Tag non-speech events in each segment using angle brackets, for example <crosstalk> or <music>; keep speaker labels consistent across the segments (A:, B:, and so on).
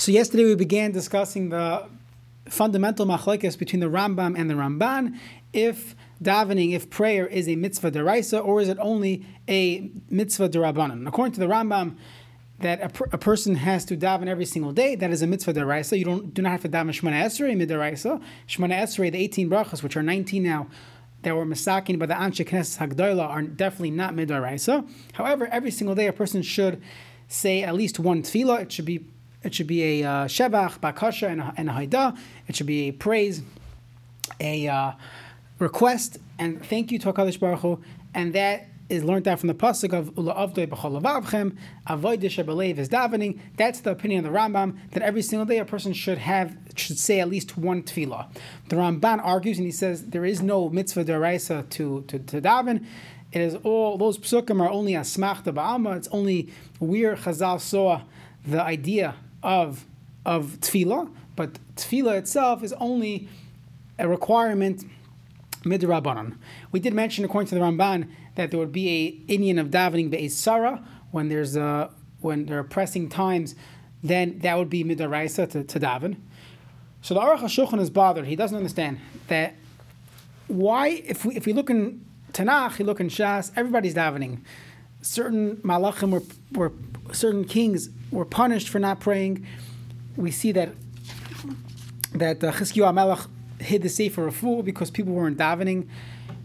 A: So yesterday we began discussing the fundamental machlekes between the Rambam and the Ramban. If davening, if prayer is a mitzvah deraisa or is it only a mitzvah derabanan? According to the Rambam, that a, per, a, person has to daven every single day. That is a mitzvah deraisa. You don't do not have to daven Shemana Esrei midiraisa. Shemana Esrei, the 18 brachas, which are 19 now, that were masakin by the Anshe Knesset Hagdoila, are definitely not midiraisa. However, every single day a person should say at least one tefillah. It should be it should be a uh, shevach, bakasha, and a, and a haida. It should be a praise, a uh, request, and thank you to Hakadosh Baruch Hu, and that is learned out from the pasuk of Ula Avdoi B'cholavavchem, Avoid Belev is davening. That's the opinion of the Rambam that every single day a person should have should say at least one tefillah. The Ramban argues and he says there is no mitzvah deraisa to, to to daven. It is all those psukim are only a smachta ba'alma. It's only where Chazal saw the idea of of tefillah, but tefillah itself is only a requirement midrabanan. We did mention, according to the Ramban, that there would be a Indian of davening be'ez sarah when there's a when there are pressing times, then that would be midaraisa to, to daven. So the Aruch HaShulchan is bothered. He doesn't understand that why, if we if we look in Tanakh, you look in Shas, everybody's davening. Certain malachim were, were certain kings were punished for not praying. We see that that uh, Chizkiyahu hid the sefer of fool because people weren't davening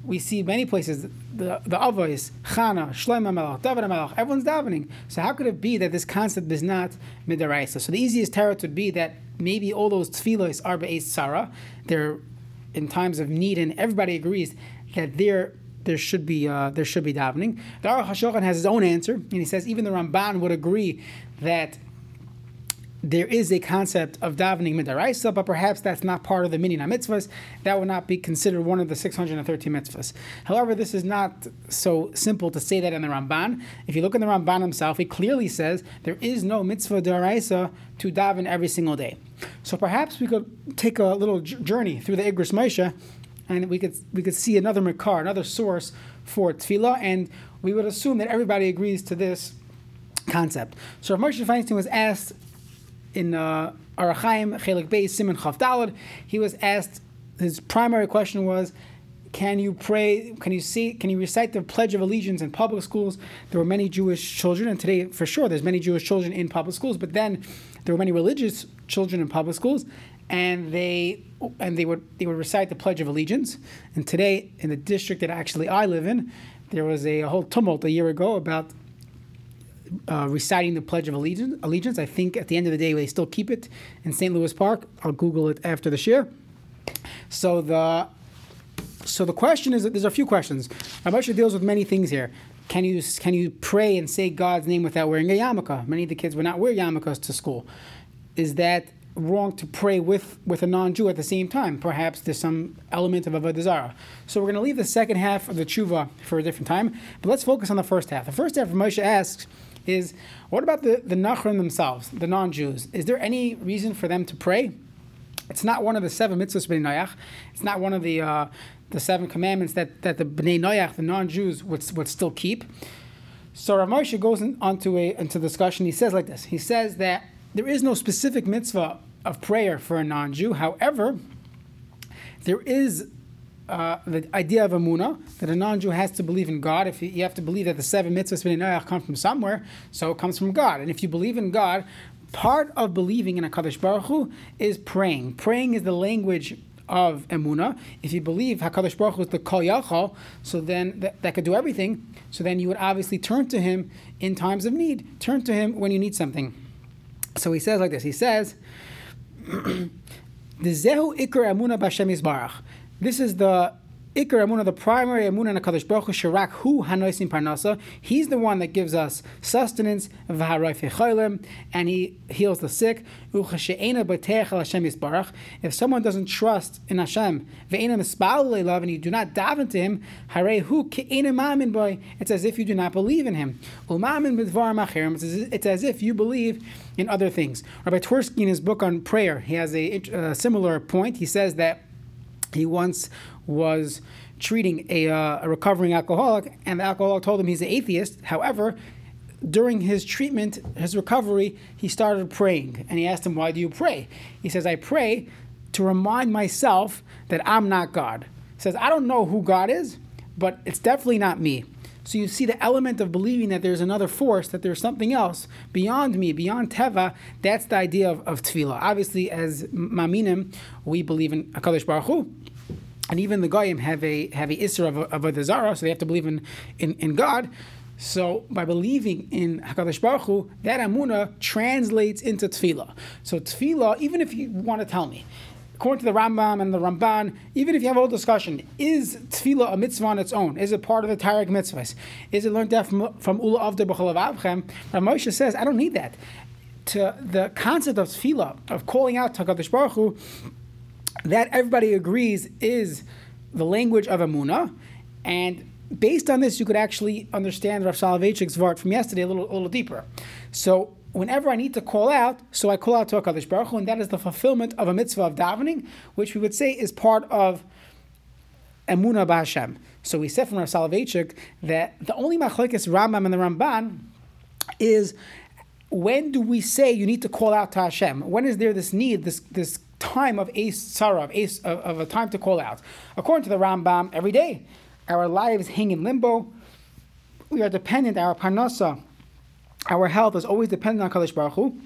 A: we see many places the the avos, Chana, Shlomo Melech, David Melech, everyone's davening. So how could it be that this concept is not midaraisa? So the easiest tarot would be that maybe all those tefillos are be'ez Sarah. They're in times of need, and everybody agrees that there there should be uh, there should be davening. The Aruch HaShulchan has his own answer, and he says even the Ramban would agree that there is a concept of davening midaraisa, but perhaps that's not part of the minyan mitzvahs. That would not be considered one of the 613 mitzvahs. However, this is not so simple to say that in the Ramban. If you look in the Ramban himself, he clearly says there is no mitzvah daraisa to daven every single day. So perhaps we could take a little journey through the Igros Moshe, and we could we could see another makar, another source for tefillah, and we would assume that everybody agrees to this concept. So Rav Moshe Feinstein was asked in uh, Orach Chaim Chelik Beis Simon Chav Dalad, he was asked. His primary question was, "Can you pray? Can you see? Can you recite the Pledge of Allegiance in public schools?" There were many Jewish children, and today, for sure, there's many Jewish children in public schools. But then, there were many religious children in public schools, and they and they would they would recite the Pledge of Allegiance. And today, in the district that actually I live in, there was a, a whole tumult a year ago about uh, reciting the Pledge of Allegiance. Allegiance. I think at the end of the day, they still keep it in St. Louis Park. I'll Google it after the share. So the so the question is that there's a few questions. Ramesh deals with many things here. Can you can you pray and say God's name without wearing a yarmulke? Many of the kids would not wear yarmulkes to school. Is that wrong to pray with, with a non-Jew at the same time? Perhaps there's some element of avodah zarah. So we're going to leave the second half of the tshuva for a different time, but let's focus on the first half. The first half, Moshe asks, is what about the, the Nachrim themselves, the non Jews? Is there any reason for them to pray? It's not one of the seven mitzvahs b'nei Noach. It's not one of the uh, the seven commandments that, that the b'nei Noach, the non Jews, would, would still keep. So Rav Moshe goes in, onto a into discussion. He says like this. He says that there is no specific mitzvah of prayer for a non Jew. However, there is uh, the idea of Amuna, that a non Jew has to believe in God. If you, have to believe that the seven mitzvahs Noach come from somewhere, so it comes from God. And if you believe in God, part of believing in a Kadosh Baruch Hu is praying. Praying is the language of Emuna. If you believe Hakadosh Baruch Hu is the Kol Yachal, so then that could do everything. So then you would obviously turn to Him in times of need. Turn to Him when you need something. So he says like this. He says, "The <clears throat> Zehu Ikar Emuna B'Hashem Yisbarach." This is the Iker Amunah, the primary Amunah in Kadosh Baruch Hu, Shirak Hu Hanoisim Parnasa. He's the one that gives us sustenance, and he heals the sick. If someone doesn't trust in Hashem, and you do not daven to him, it's as if you do not believe in him. It's as if you believe in other things. Rabbi Twersky, in his book on prayer, he has a, a similar point. He says that he once was treating a, uh, a recovering alcoholic, and the alcoholic told him he's an atheist. However, during his treatment, his recovery, he started praying. And he asked him, Why do you pray? He says, I pray to remind myself that I'm not God. He says, I don't know who God is, but it's definitely not me. So you see the element of believing that there's another force, that there's something else beyond me, beyond Teva. That's the idea of, of tefillah. Obviously, as Maminim, we believe in Hakadosh Baruch Hu, and even the Goyim have a have a isra of, of a Zara, so they have to believe in, in, in God. So by believing in Hakadosh Baruch Hu, that amuna translates into tefillah. So tefillah, even if you want to tell me, according to the Rambam and the Ramban, even if you have a whole discussion, is tefillah a mitzvah on its own? Is it part of the Taryag mitzvahs? Is it learned from, from Ula Avda B'chalav Avchem? Moshe says, I don't need that. To the concept of tefillah, of calling out to HaKadosh Baruch Hu, that everybody agrees is the language of Amunah, and based on this, you could actually understand Rav Soloveitchik's Vart from yesterday a little, a little deeper. So whenever I need to call out, so I call out to HaKadosh Baruch Hu, and that is the fulfillment of a mitzvah of davening, which we would say is part of Emunah B'Hashem. So we said from Rav Soloveitchik that the only machlekes Rambam and the Ramban is when do we say you need to call out to Hashem? When is there this need, this this time of ace sarah, of, ace, of, of a time to call out? According to the Rambam, every day our lives hang in limbo. We are dependent, our parnasa, our health is always dependent on Kadosh Baruch Hu.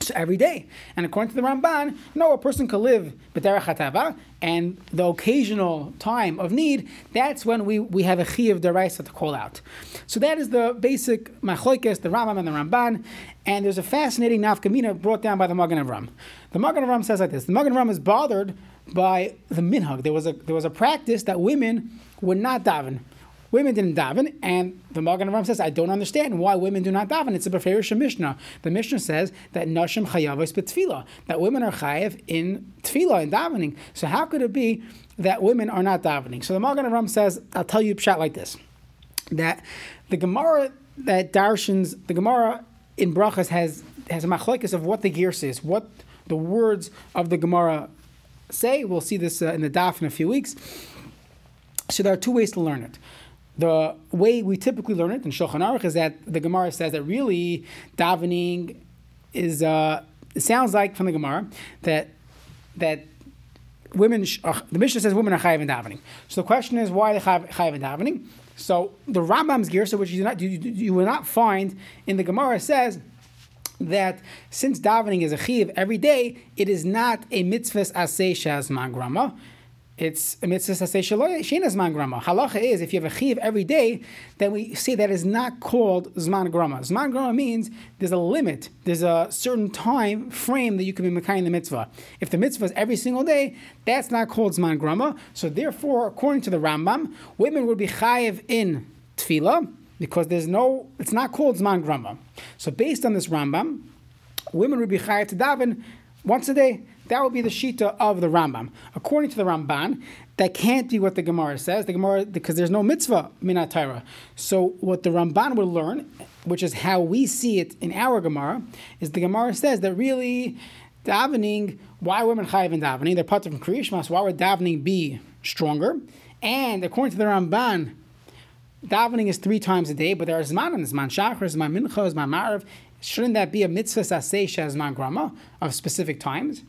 A: So every day. And according to the Ramban, no, a person can live b'derech hatava, and the occasional time of need, that's when we, we have a chi of deraisa to call out. So that is the basic machlokes, the Rambam and the Ramban, and there's a fascinating nafkamina brought down by the Magen Avram. The Magen Avram says like this: the Magen Avram is bothered by the minhag. There was a there was a practice that women would not daven Women didn't daven, and the Magen Avraham says, I don't understand why women do not daven. It's a Beferish Mishnah. The Mishnah says that Nashim Chayavos B'Tfila, that women are chayav in tefillah, in davening. So how could it be that women are not davening? So the Magen Avraham says, I'll tell you a shot like this, that the Gemara that Darshans, the Gemara in Brachas has has a machlekes of what the gear says, what the words of the Gemara say. We'll see this uh, in the daf in a few weeks. So there are two ways to learn it the way we typically learn it in Shulchan Aruch is that the Gemara says that really davening is uh, it sounds like from the Gemara that that women uh, the Mishnah says women are chayav in davening. So the question is why they chayav in davening? So the Rambam's girsa, which you, do not, you, you will not find in the Gemara, says that since davening is a chiv every day, it is not a mitzvah asay shazman grama it's a mitzvah shenas zman grama. Halacha is if you have a chiv every day, then we say that is not called zman grama. Zman grama means there's a limit, there's a certain time frame that you can be mekayim the mitzvah. If the mitzvah is every single day, that's not called zman grama. So therefore, according to the Rambam, women would be chayiv in tefillah because there's no, it's not called zman grama. So based on this Rambam, women would be chayiv to daven once a day. That would be the shita of the Rambam. According to the Ramban, that can't be what the Gemara says. The Gemara because there's no mitzvah minatayra. So what the Ramban would learn, which is how we see it in our Gemara, is the Gemara says that really davening. Why women chayiv in davening? They're part of Kriyishma. So why would davening be stronger? And according to the Ramban, davening is three times a day, but there are zman and zman shachar, zman mincha, zman marav. Shouldn't that be a mitzvah sasei zman grama of specific times?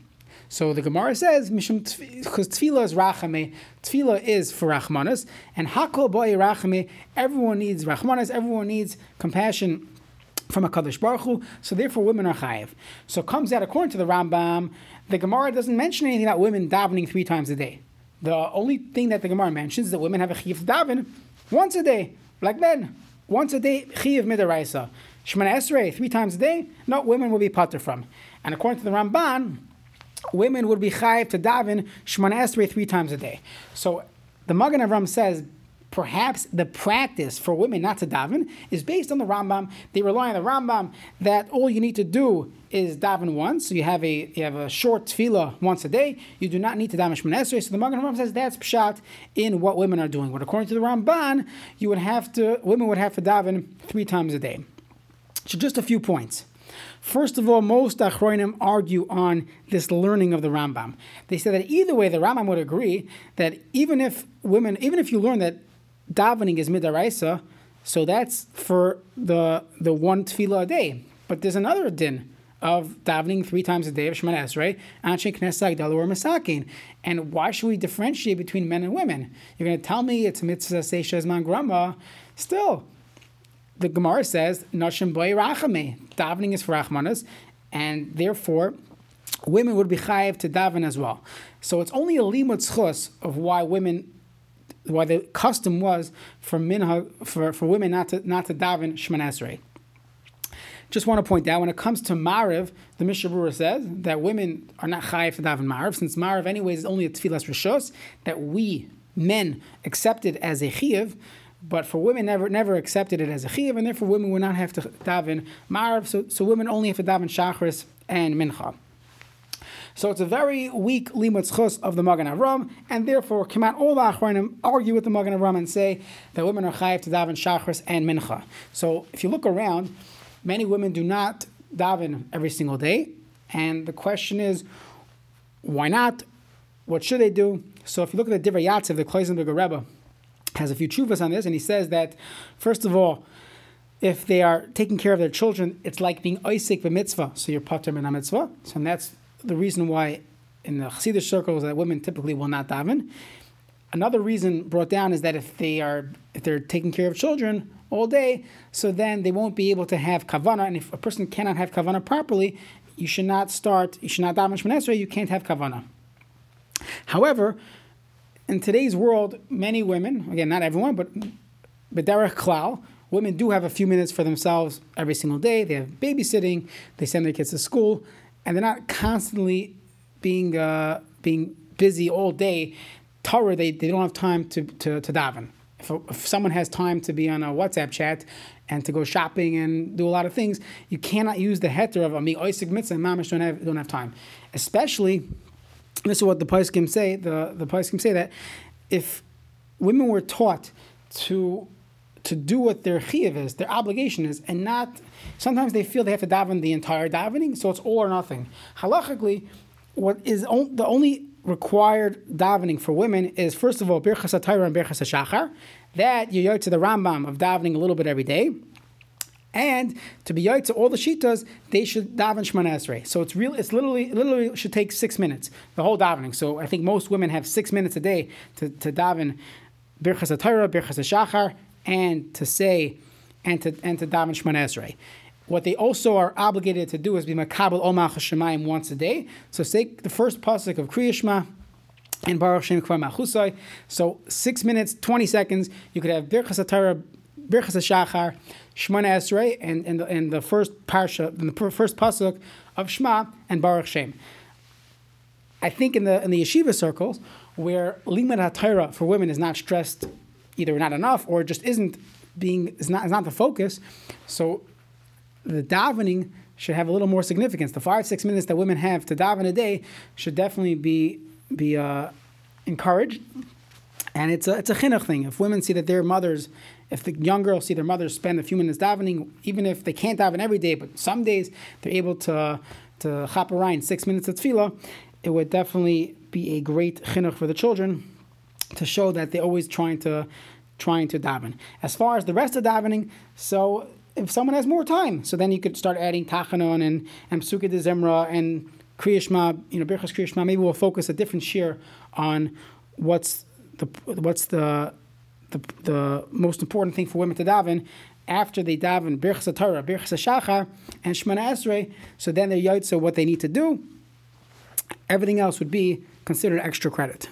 A: So the Gemara says, because tefillah is rachame, tefillah is for rachmanas, and hakol boy rachame, everyone needs rachmanas, everyone needs compassion from a Kaddish Baruch Hu, so therefore women are chayiv. So it comes out, according to the Rambam, the Gemara doesn't mention anything about women davening three times a day. The only thing that the Gemara mentions is that women have a chiv daven once a day, like men. Once a day, chiv midaraisa. Shemana Esrei, three times a day, no, women will be pater from. And according to the Ramban, women would be chayiv to daven Shemana Esrei three times a day. So the Magen Avram says perhaps the practice for women not to daven is based on the Rambam. They rely on the Rambam that all you need to do is daven once. So you have a you have a short tefillah once a day. You do not need to daven Shemana Esrei. So the Magen Avram says that's pshat in what women are doing. But according to the Ramban, you would have to women would have to daven three times a day. So just a few points. First of all, most Achroinim argue on this learning of the Rambam. They say that either way, the Rambam would agree that even if women, even if you learn that davening is midaraisa, So that's for the the one tefillah a day. But there's another din of davening three times a day of Shemana Esrei, Anshe Knesset or Masakin. And why should we differentiate between men and women? You're going to tell me it's mitzvah seisha man grama. Still, the Gemara says, Nashim boy rachame. Davening is for rachmanas, and therefore, women would be chayiv to daven as well. So it's only a limud schus of why women why the custom was for minha for, for women not to not to daven shemanesrei. Just want to point out when it comes to Mariv, the Mishnah Berurah says that women are not chayiv to daven Mariv, since Mariv, anyways, is only a tefillas rishos that we men accepted as a chiv, but for women never never accepted it as a chiv, and therefore women would not have to daven Mariv. So, so women only have to daven Shachris and Mincha. So it's a very weak limud chus of the Magen Avram, and therefore come out all the Achronim argue with the Magen Avram and say that women are chayiv to daven Shachris and Mincha. So if you look around, many women do not daven every single day, and the question is, why not? What should they do? So if you look at the Divrei Yatziv, the Kloisenberger Rebbe has a few chuvas on this, and he says that first of all, if they are taking care of their children, it's like being oisik mitzvah, so you're pater min mitzvah. So that's the reason why in the Chassidish circles that women typically will not daven. Another reason brought down is that if they are if they're taking care of children all day, so then they won't be able to have kavana. And if a person cannot have kavana properly, you should not start. You should not daven shmonesrei. You can't have kavana. However, in today's world, many women, again, not everyone, but but derech klal, women do have a few minutes for themselves every single day. They have babysitting. They send their kids to school and they're not constantly being uh, being busy all day. Torah, they, they don't have time to, to, to daven. If, if someone has time to be on a WhatsApp chat and to go shopping and do a lot of things, you cannot use the heter of a mi oisig mitzvah and mamish don't have, don't have time. Especially, this is what the Paiskim say, the, the Paiskim say that if women were taught to to do what their chiyuv is, their obligation is, and not. Sometimes they feel they have to daven the entire davening, so it's all or nothing. Halachically, what is on, the only required davening for women is first of all birchas and birchas shachar. That you yot to the Rambam of davening a little bit every day. And to be yot to all the shitas, they should daven Shemana Esrei. So it's real. It's literally literally should take six minutes the whole davening. So I think most women have six minutes a day to, to daven birchas atayra, birchas shachar, and to say and to and to daven Shemana Esrei. What they also are obligated to do is be makabel omach shemayim once a day. So say the first pasuk of Kriya and Baruch Shem Kvar Machusai. So six minutes, twenty seconds. You could have Birchas Atara, Birchas Shachar, Shemana Esrei, and and the, the first parsha, the first pasuk of Shema and Baruch Shem. I think in the in the yeshiva circles where limud hatayra for women is not stressed either not enough or just isn't being is not is not the focus. So the davening should have a little more significance. The five six minutes that women have to daven a day should definitely be be uh, encouraged. And it's a it's a chinuch thing. If women see that their mothers, if the young girls see their mothers spend a few minutes davening, even if they can't daven every day, but some days they're able to to chop around six minutes of tefillah, it would definitely be a great chinuch for the children to show that they're always trying to trying to daven. As far as the rest of davening, so if someone has more time, so then you could start adding tachanon and and de zimra and kriyashma, you know, birchas kriyashma. Maybe we'll focus a different share on what's the what's the the, the most important thing for women to daven after they daven birchas Torah, birchas shachar, and shmana esrei. So then they're yotze what they need to do. Everything else would be considered extra credit.